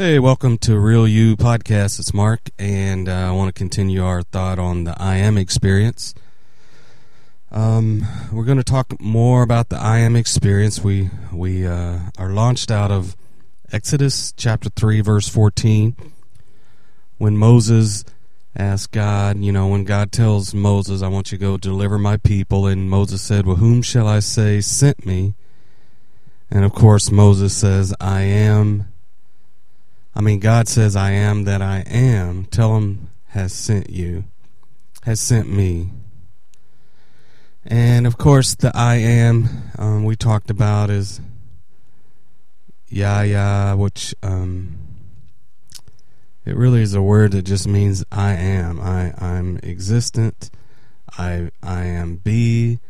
Hey, welcome to Real You Podcast. It's Mark, and uh, I want to continue our thought on the I am experience. Um, we're going to talk more about the I am experience. We we uh, are launched out of Exodus chapter three, verse fourteen, when Moses asked God, you know, when God tells Moses, "I want you to go deliver my people," and Moses said, "Well, whom shall I say sent me?" And of course, Moses says, "I am." I mean, God says, I am that I am. Tell him has sent you, has sent me. And of course, the I am um, we talked about is Yah, which um, it really is a word that just means I am. I, I'm existent. I I am be.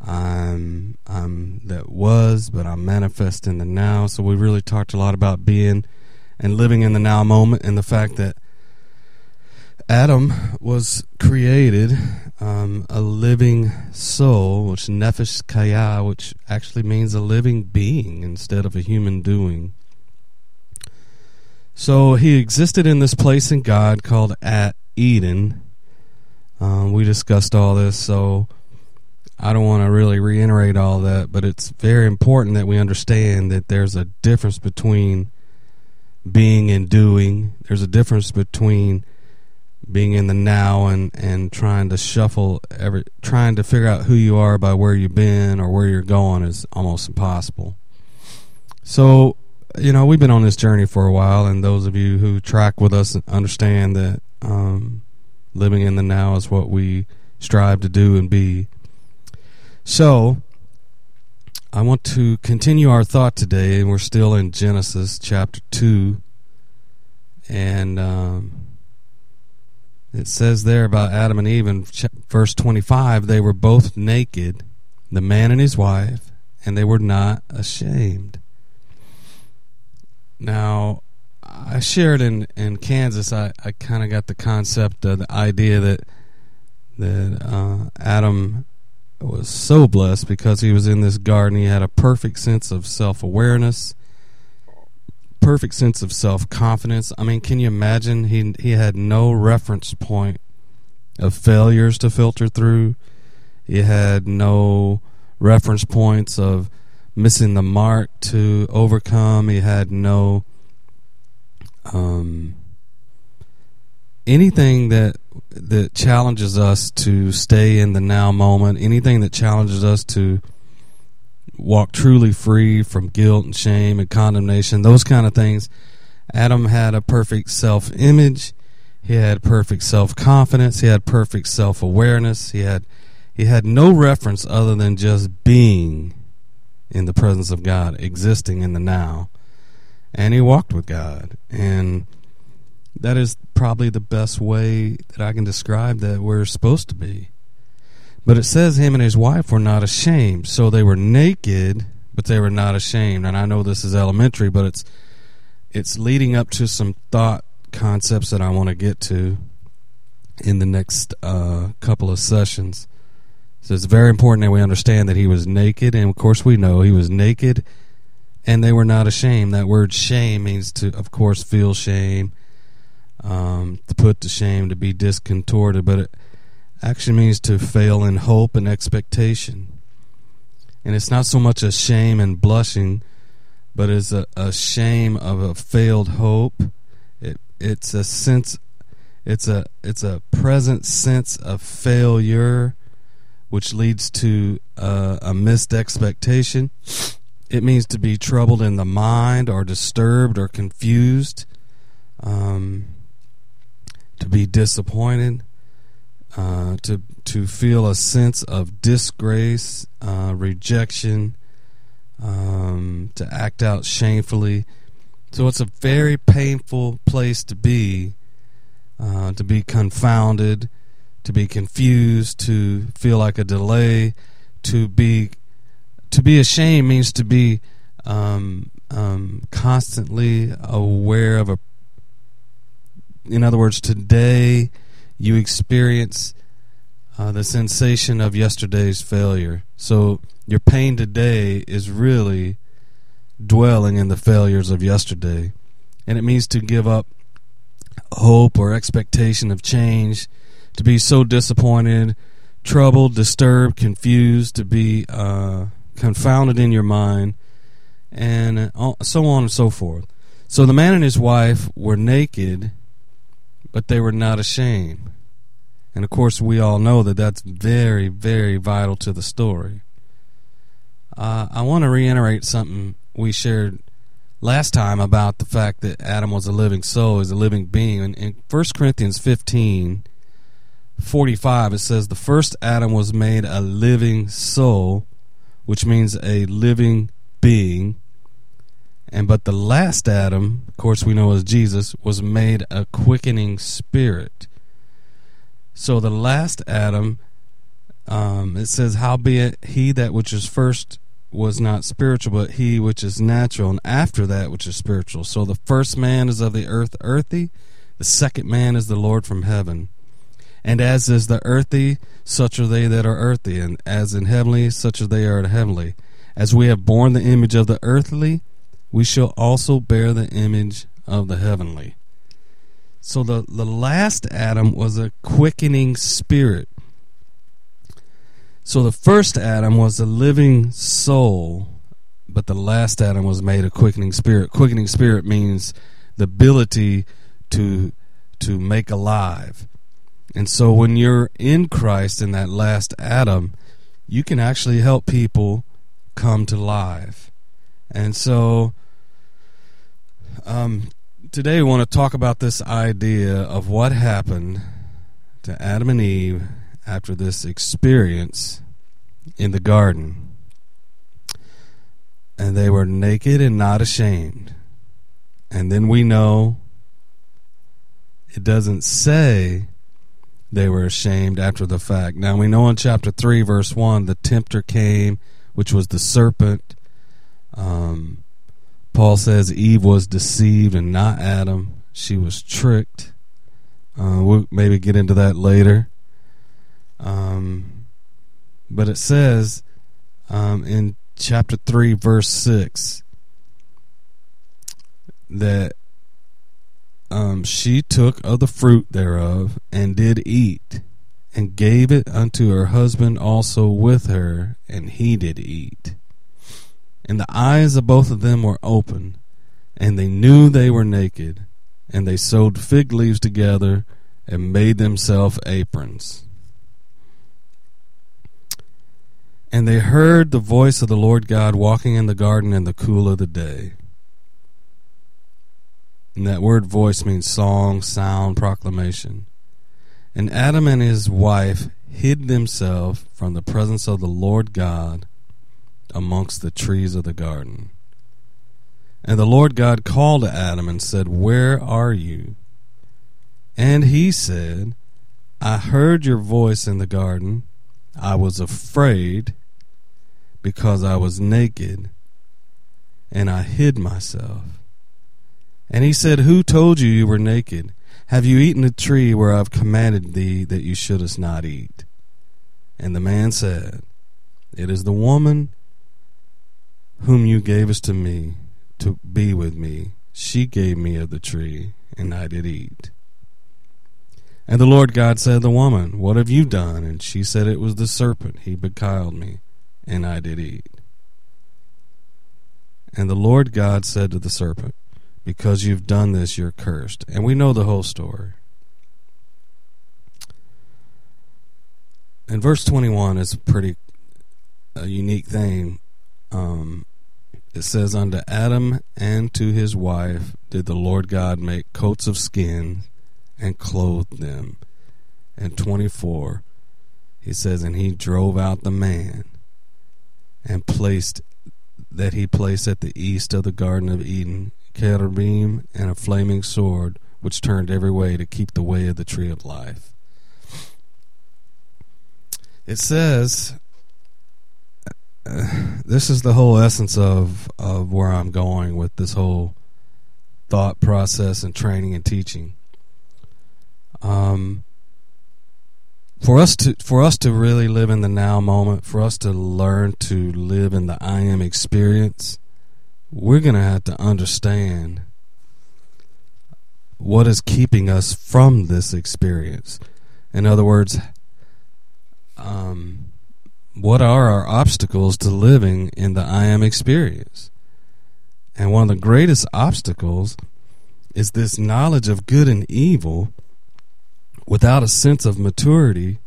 I'm I'm that was, but I'm manifest in the now. So we really talked a lot about being and living in the now moment and the fact that Adam was created um, a living soul, which nefesh chaya, which actually means a living being instead of a human doing. So he existed in this place in God called at Eden. Um, we discussed all this, so I don't want to really reiterate all that, but it's very important that we understand that there's a difference between being and doing. There's a difference between being in the now and and trying to shuffle every trying to figure out who you are by where you've been or where you're going is almost impossible. So, you know, we've been on this journey for a while and those of you who track with us understand that um, living in the now is what we strive to do and be. So, I want to continue our thought today, and we're still in Genesis chapter 2. And um, it says there about Adam and Eve in verse 25 they were both naked, the man and his wife, and they were not ashamed. Now, I shared in, in Kansas, I, I kind of got the concept, of the idea that that uh, Adam was so blessed because he was in this garden. He had a perfect sense of self awareness, perfect sense of self confidence. I mean, can you imagine? He he had no reference point of failures to filter through. He had no reference points of missing the mark to overcome. He had no um, anything that that challenges us to stay in the now moment, anything that challenges us to walk truly free from guilt and shame and condemnation, those kind of things. Adam had a perfect self image. He had perfect self confidence. He had perfect self awareness. He had he had no reference other than just being in the presence of God, existing in the now. And he walked with God. And that is probably the best way that I can describe that we're supposed to be. But it says him and his wife were not ashamed. So they were naked, but they were not ashamed. And I know this is elementary, but it's it's leading up to some thought concepts that I want to get to in the next uh, couple of sessions. So it's very important that we understand that he was naked, and of course we know he was naked, and they were not ashamed. That word "shame" means to, of course, feel shame, um, to put to shame, to be discontorted, but it actually means to fail in hope and expectation. And it's not so much a shame and blushing, but it's a, a shame of a failed hope. It it's a sense it's a it's a present sense of failure which leads to uh, a missed expectation. It means to be troubled in the mind or disturbed or confused. Um, to be disappointed, uh, to to feel a sense of disgrace, uh, rejection, um, to act out shamefully. So it's a very painful place to be, uh, to be confounded, to be confused, to feel like a delay, to be to be ashamed means to be um, um, constantly aware of a in other words, today you experience uh, the sensation of yesterday's failure. So your pain today is really dwelling in the failures of yesterday. and it means to give up hope or expectation of change, to be so disappointed, troubled, disturbed, confused, to be uh, confounded in your mind, and so on and so forth. So the man and his wife were naked, but they were not ashamed. And of course, we all know that that's very, very vital to the story. Uh, I want to reiterate something we shared last time about the fact that Adam was a living soul, is a living being. And in 1 Corinthians 15, 45, it says, The first Adam was made a living soul, which means a living being. And but the last Adam, of course we know as Jesus, was made a quickening spirit. So the last Adam, um, it says, Howbeit he that which is first was not spiritual, but he which is natural, and after that which is spiritual. So the first man is of the earth, earthy, the second man is the Lord from heaven. And as is the earthy, such are they that are earthy, and as in heavenly, such as they are heavenly. As we have borne the image of the earthly, we shall also bear the image of the heavenly. So the, the last Adam was a quickening spirit. So the first Adam was a living soul, but the last Adam was made a quickening spirit. Quickening spirit means the ability to to make alive. And so when you're in Christ in that last Adam, you can actually help people come to life. And so um, today we want to talk about this idea of what happened to Adam and Eve after this experience in the garden. And they were naked and not ashamed. And then we know it doesn't say they were ashamed after the fact. Now we know in chapter 3, verse 1, the tempter came, which was the serpent. Um, Paul says Eve was deceived and not Adam. She was tricked. Uh, we'll maybe get into that later. Um, but it says um, in chapter 3, verse 6, that um, she took of the fruit thereof and did eat, and gave it unto her husband also with her, and he did eat. And the eyes of both of them were open, and they knew they were naked, and they sewed fig leaves together and made themselves aprons. And they heard the voice of the Lord God walking in the garden in the cool of the day. And that word voice means song, sound, proclamation. And Adam and his wife hid themselves from the presence of the Lord God amongst the trees of the garden. And the Lord God called to Adam and said, Where are you? And he said, I heard your voice in the garden. I was afraid because I was naked and I hid myself. And he said, Who told you you were naked? Have you eaten the tree where I've commanded thee that you shouldest not eat? And the man said, It is the woman whom you gavest to me to be with me. She gave me of the tree, and I did eat. And the Lord God said, to The woman, what have you done? And she said, It was the serpent. He beguiled me, and I did eat. And the Lord God said to the serpent, because you've done this, you're cursed. And we know the whole story. And verse 21 is a pretty a unique thing. Um, it says, Unto Adam and to his wife did the Lord God make coats of skin and clothed them. And 24, he says, And he drove out the man and placed that he placed at the east of the Garden of Eden cherubim, and a flaming sword, which turned every way to keep the way of the tree of life. It says, this is the whole essence of, of where I'm going with this whole thought process and training and teaching. Um, for us to for us to really live in the now moment, for us to learn to live in the I am experience, we're to have to understand what is keeping us from this experience? In other words, um, what are our obstacles to living in the I am experience? And one of the greatest obstacles is this knowledge of good and evil without a sense of maturity.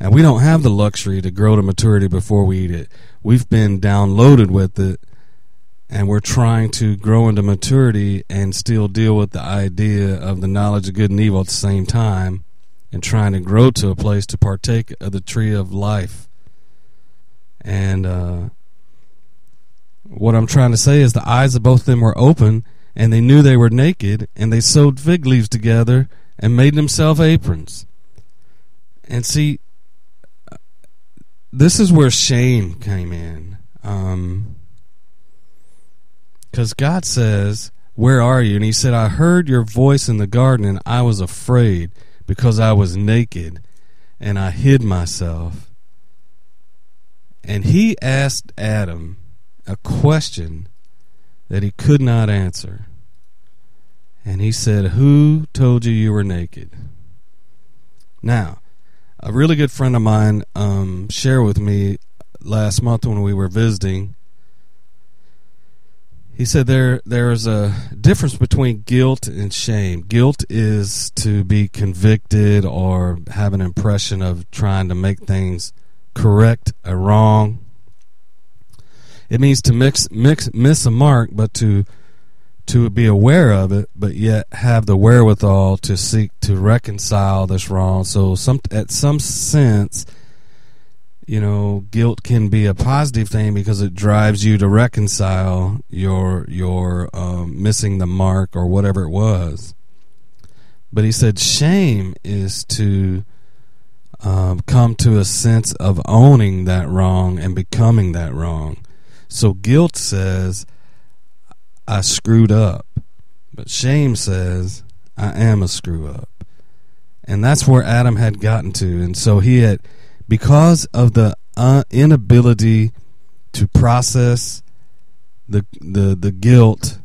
And we don't have the luxury to grow to maturity before we eat it. We've been downloaded with it, and we're trying to grow into maturity and still deal with the idea of the knowledge of good and evil at the same time and trying to grow to a place to partake of the tree of life. And uh, what I'm trying to say is the eyes of both of them were open, and they knew they were naked, and they sewed fig leaves together and made themselves aprons. And see, this is where shame came in. Um, because God says, Where are you? And he said, I heard your voice in the garden, and I was afraid because I was naked, and I hid myself. And he asked Adam a question that he could not answer. And he said, Who told you you were naked? Now, a really good friend of mine um, shared with me last month when we were visiting. He said there there is a difference between guilt and shame. Guilt is to be convicted or have an impression of trying to make things correct a wrong. It means to mix, mix miss a mark, but to to be aware of it, but yet have the wherewithal to seek to reconcile this wrong. So, some at some sense, you know, guilt can be a positive thing because it drives you to reconcile your your um, missing the mark or whatever it was. But he said shame is to um, come to a sense of owning that wrong and becoming that wrong. So guilt says I screwed up. But shame says, I am a screw up. And that's where Adam had gotten to. And so he had, because of the uh, inability to process the, the, the guilt,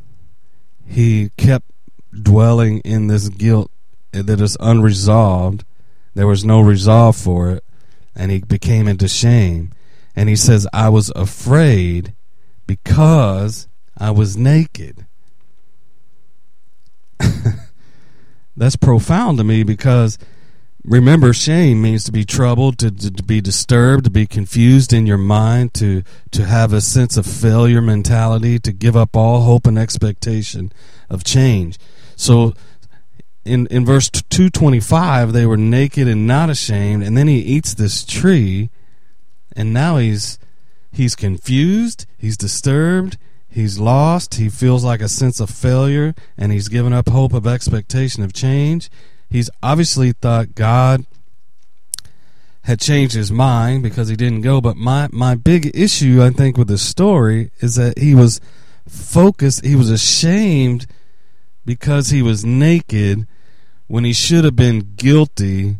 he kept dwelling in this guilt that is unresolved. There was no resolve for it. And he became into shame. And he says, I was afraid because I was naked. That's profound to me because remember, shame means to be troubled, to, to, to, be disturbed, to be confused in your mind, to, to have a sense of failure mentality, to give up all hope and expectation of change. So in, in verse 225, they were naked and not ashamed, and then he eats this tree, and now he's he's confused, he's disturbed, He's lost. He feels like a sense of failure, and he's given up hope of expectation of change. He's obviously thought God had changed his mind because he didn't go. But my, my big issue, I think, with the story is that he was focused, he was ashamed because he was naked when he should have been guilty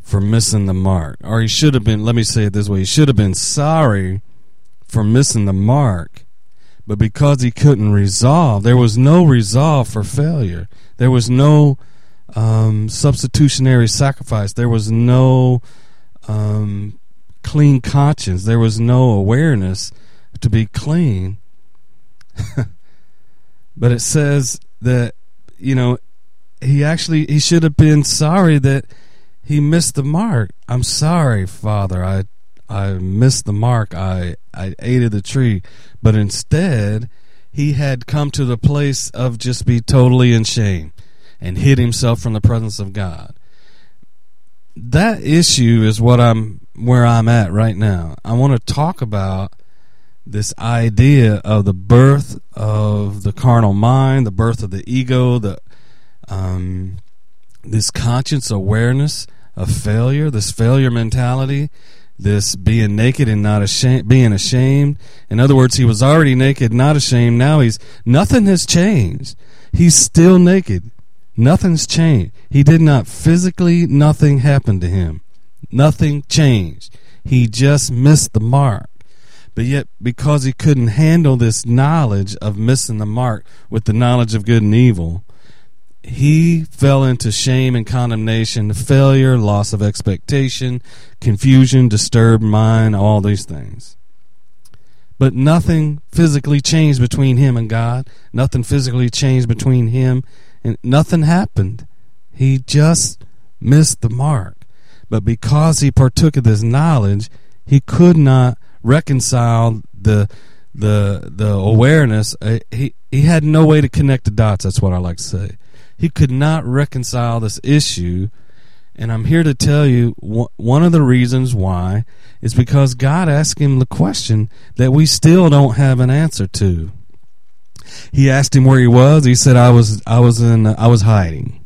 for missing the mark. Or he should have been, let me say it this way, he should have been sorry for missing the mark but because he couldn't resolve, there was no resolve for failure. There was no um, substitutionary sacrifice. There was no um, clean conscience. There was no awareness to be clean. but it says that, you know, he actually he should have been sorry that he missed the mark. I'm sorry, Father. I I missed the mark. I I ate of the tree, but instead he had come to the place of just be totally in shame and hid himself from the presence of God. That issue is what I'm where I'm at right now. I want to talk about this idea of the birth of the carnal mind, the birth of the ego, the um, this conscious awareness of failure, this failure mentality this being naked and not ashamed, being ashamed. In other words, he was already naked, not ashamed. Now he's nothing has changed. He's still naked. Nothing's changed. He did not physically. Nothing happened to him. Nothing changed. He just missed the mark. But yet, because he couldn't handle this knowledge of missing the mark with the knowledge of good and evil, he fell into shame and condemnation, failure, loss of expectation, confusion, disturbed mind, all these things. But nothing physically changed between him and God. Nothing physically changed between him and nothing happened. He just missed the mark. But because he partook of this knowledge, he could not reconcile the the the awareness. Uh, he he had no way to connect the dots. That's what I like to say. He could not reconcile this issue, and I'm here to tell you one of the reasons why is because God asked him the question that we still don't have an answer to. He asked him where he was. He said, "I was I was in I was hiding."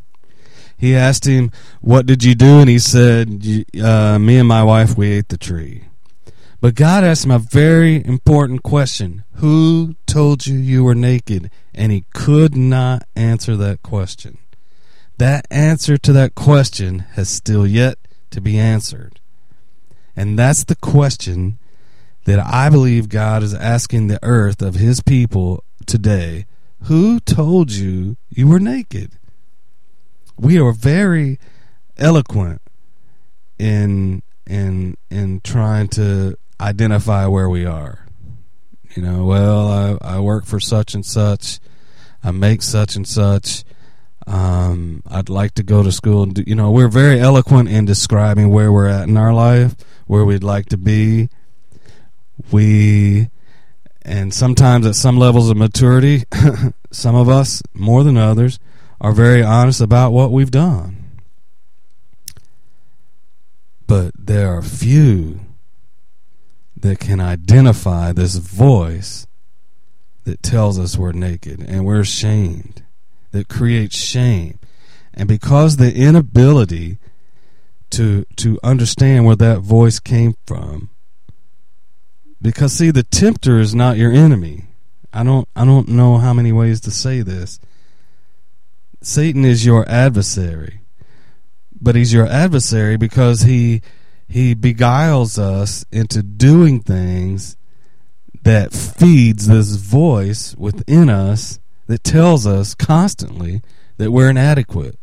He asked him, "What did you do?" And he said, uh, "Me and my wife we ate the tree." But God asked him a very important question Who told you you were naked? And he could not answer that question. That answer to that question has still yet to be answered. And that's the question that I believe God is asking the earth of his people today. Who told you you were naked? We are very eloquent in in in trying to identify where we are. You know, well, I, I work for such and such, I make such and such. Um, I'd like to go to school and do, you know, we're very eloquent in describing where we're at in our life, where we'd like to be. We, and sometimes at some levels of maturity, some of us more than others are very honest about what we've done. But there are few that can identify this voice that tells us we're naked and we're ashamed, that creates shame. And because the inability to to understand where that voice came from, because see, the tempter is not your enemy. I don't I don't know how many ways to say this. Satan is your adversary. But he's your adversary because he he beguiles us into doing things that feeds this voice within us that tells us constantly that we're inadequate.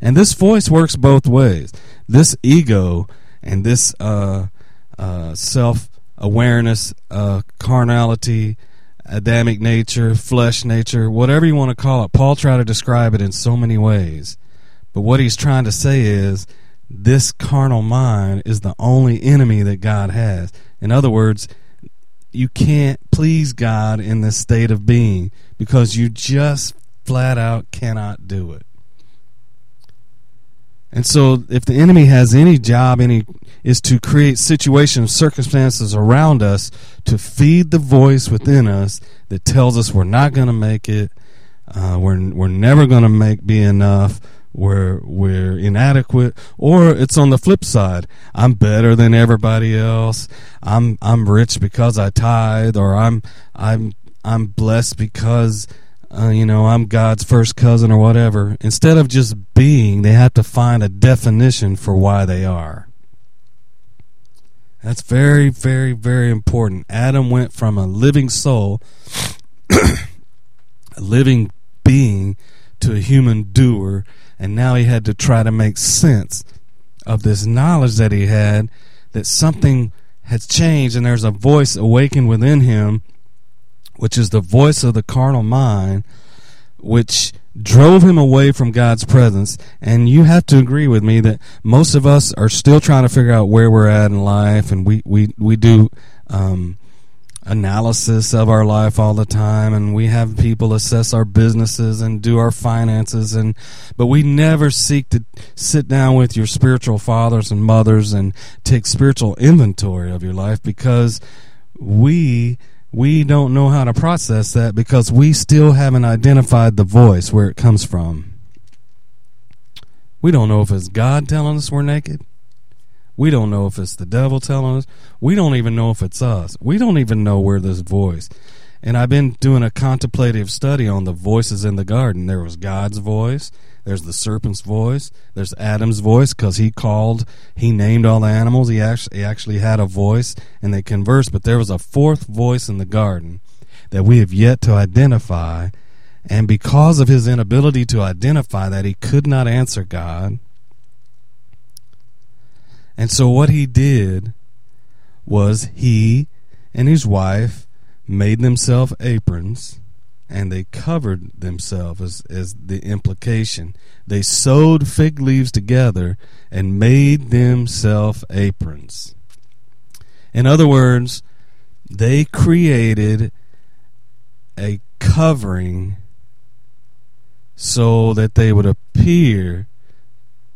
And this voice works both ways. This ego and this uh, uh, self awareness, uh, carnality, Adamic nature, flesh nature, whatever you want to call it. Paul tried to describe it in so many ways. But what he's trying to say is this carnal mind is the only enemy that God has. In other words, you can't please God in this state of being because you just flat out cannot do it. And so if the enemy has any job any is to create situations, circumstances around us to feed the voice within us that tells us we're not going to make it, uh, we're we're never going to make be enough, we're we're inadequate or it's on the flip side. I'm better than everybody else. I'm i'm rich because i tithe or i'm i'm i'm blessed because uh, you know i'm god's first cousin or whatever. Instead of just being they have to find a definition for why they are. That's very very very important. Adam went from a living soul a living being to a human doer and now he had to try to make sense of this knowledge that he had that something has changed and there's a voice awakened within him, which is the voice of the carnal mind, which drove him away from God's presence. And you have to agree with me that most of us are still trying to figure out where we're at in life, and we we we do. Um, analysis of our life all the time and we have people assess our businesses and do our finances and but we never seek to sit down with your spiritual fathers and mothers and take spiritual inventory of your life because we we don't know how to process that because we still haven't identified the voice where it comes from. We don't know if it's God telling us we're naked. We don't know if it's the devil telling us. We don't even know if it's us. We don't even know where this voice. And I've been doing a contemplative study on the voices in the garden. There was God's voice. There's the serpent's voice. There's Adam's voice because he called, he named all the animals. He actually, he actually had a voice and they conversed. But there was a fourth voice in the garden that we have yet to identify. And because of his inability to identify that, he could not answer God. And so what he did was he and his wife made themselves aprons and they covered themselves as, as the implication. They sewed fig leaves together and made themselves aprons. In other words, they created a covering so that they would appear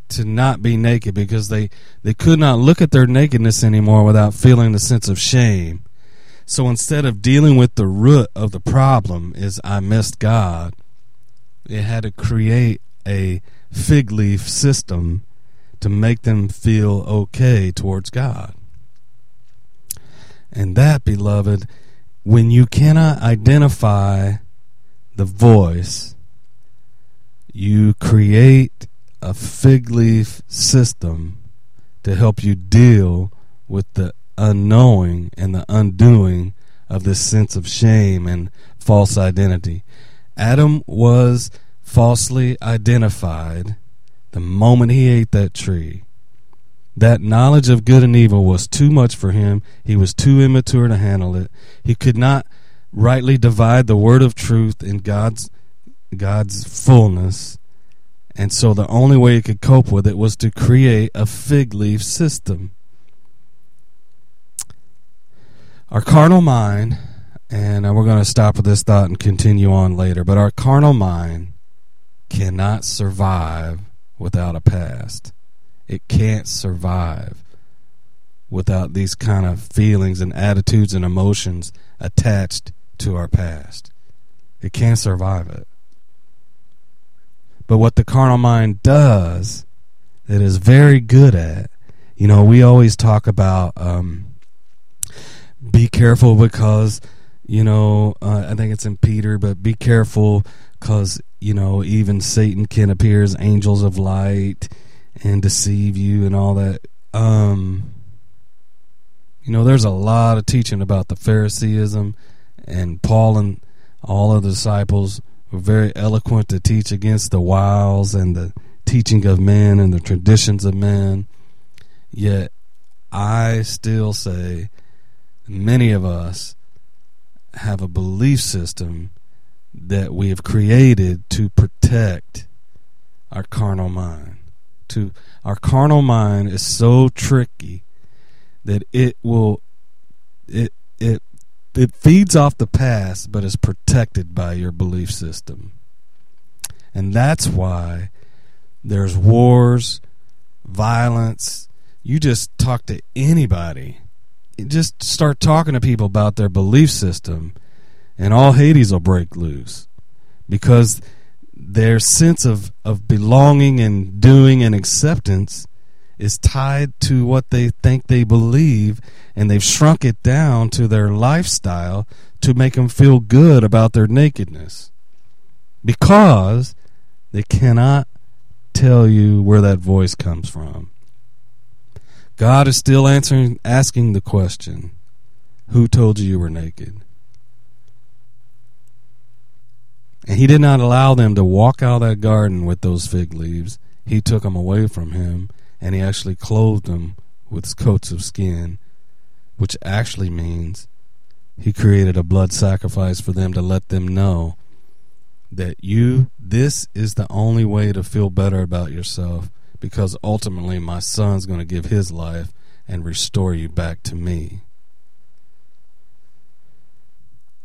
to not be naked because they, they could not look at their nakedness anymore without feeling the sense of shame. So instead of dealing with the root of the problem is I missed God, it had to create a fig leaf system to make them feel okay towards God. And that, beloved, when you cannot identify the voice, you create a fig leaf system to help you deal with the unknowing and the undoing of this sense of shame and false identity. Adam was falsely identified the moment he ate that tree. That knowledge of good and evil was too much for him. He was too immature to handle it. He could not rightly divide the word of truth in God's God's fullness. And so the only way he could cope with it was to create a fig leaf system. Our carnal mind, and we're going to stop with this thought and continue on later, but our carnal mind cannot survive without a past. It can't survive without these kind of feelings and attitudes and emotions attached to our past. It can't survive it. But what the carnal mind does, it is very good at, you know, we always talk about um, be careful because you know uh, I think it's in Peter, but be careful because you know even Satan can appear as angels of light and deceive you and all that. Um, you know, there's a lot of teaching about the Phariseeism, and Paul and all of the disciples very eloquent to teach against the wiles and the teaching of men and the traditions of men. Yet, I still say many of us have a belief system that we have created to protect our carnal mind. To our carnal mind is so tricky that it will it it it feeds off the past but is protected by your belief system. And that's why there's wars, violence. You just talk to anybody just start talking to people about their belief system, and all Hades will break loose because their sense of, of belonging and doing and acceptance is tied to what they think they believe, and they've shrunk it down to their lifestyle to make them feel good about their nakedness because they cannot tell you where that voice comes from. God is still answering, asking the question, Who told you you were naked? And he did not allow them to walk out of that garden with those fig leaves. He took them away from him, and he actually clothed them with coats of skin, which actually means he created a blood sacrifice for them to let them know that you, this is the only way to feel better about yourself because ultimately my son's going to give his life and restore you back to me.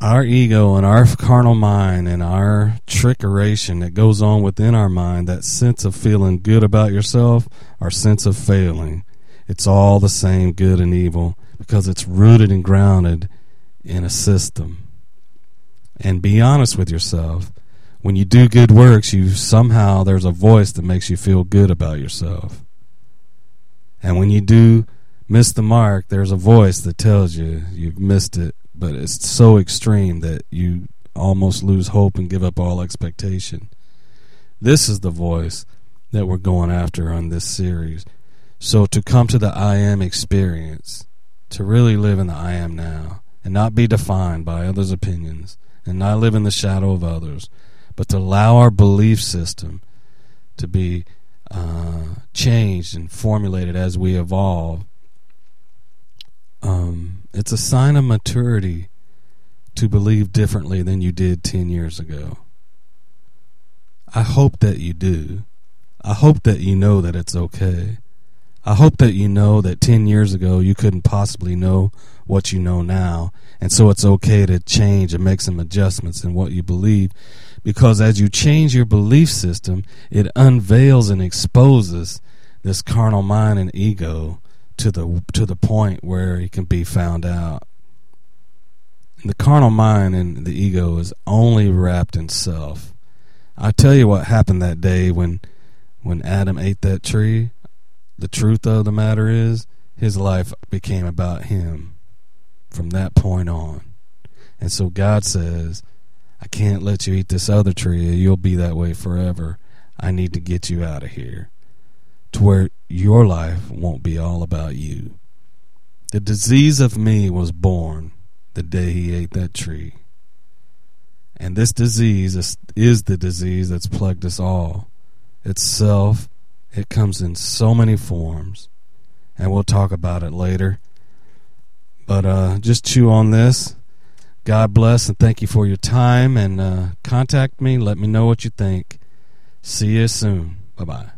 Our ego and our carnal mind and our trickeration that goes on within our mind, that sense of feeling good about yourself, our sense of failing, it's all the same good and evil because it's rooted and grounded in a system. And be honest with yourself when you do good works, you somehow there's a voice that makes you feel good about yourself. And when you do miss the mark, there's a voice that tells you you've missed it, but it's so extreme that you almost lose hope and give up all expectation. This is the voice that we're going after on this series. So to come to the I am experience, to really live in the I am now, and not be defined by others' opinions, and not live in the shadow of others, but to allow our belief system to be uh, changed and formulated as we evolve. Um, it's a sign of maturity to believe differently than you did 10 years ago. I hope that you do. I hope that you know that it's okay. I hope that you know that 10 years ago you couldn't possibly know what you know now. And so it's okay to change and make some adjustments in what you believe. Because as you change your belief system, it unveils and exposes this carnal mind and ego to the to the point where it can be found out. And the carnal mind and the ego is only wrapped in self. I tell you what happened that day when when Adam ate that tree. The truth of the matter is his life became about him from that point on. And so God says, I can't let you eat this other tree. You'll be that way forever. I need to get you out of here to where your life won't be all about you. The disease of me was born the day he ate that tree. And this disease is, is the disease that's plagued us all. It's self. It comes in so many forms. And we'll talk about it later. But uh, just chew on this. God bless and thank you for your time. And uh, contact me. Let me know what you think. See you soon. Bye bye.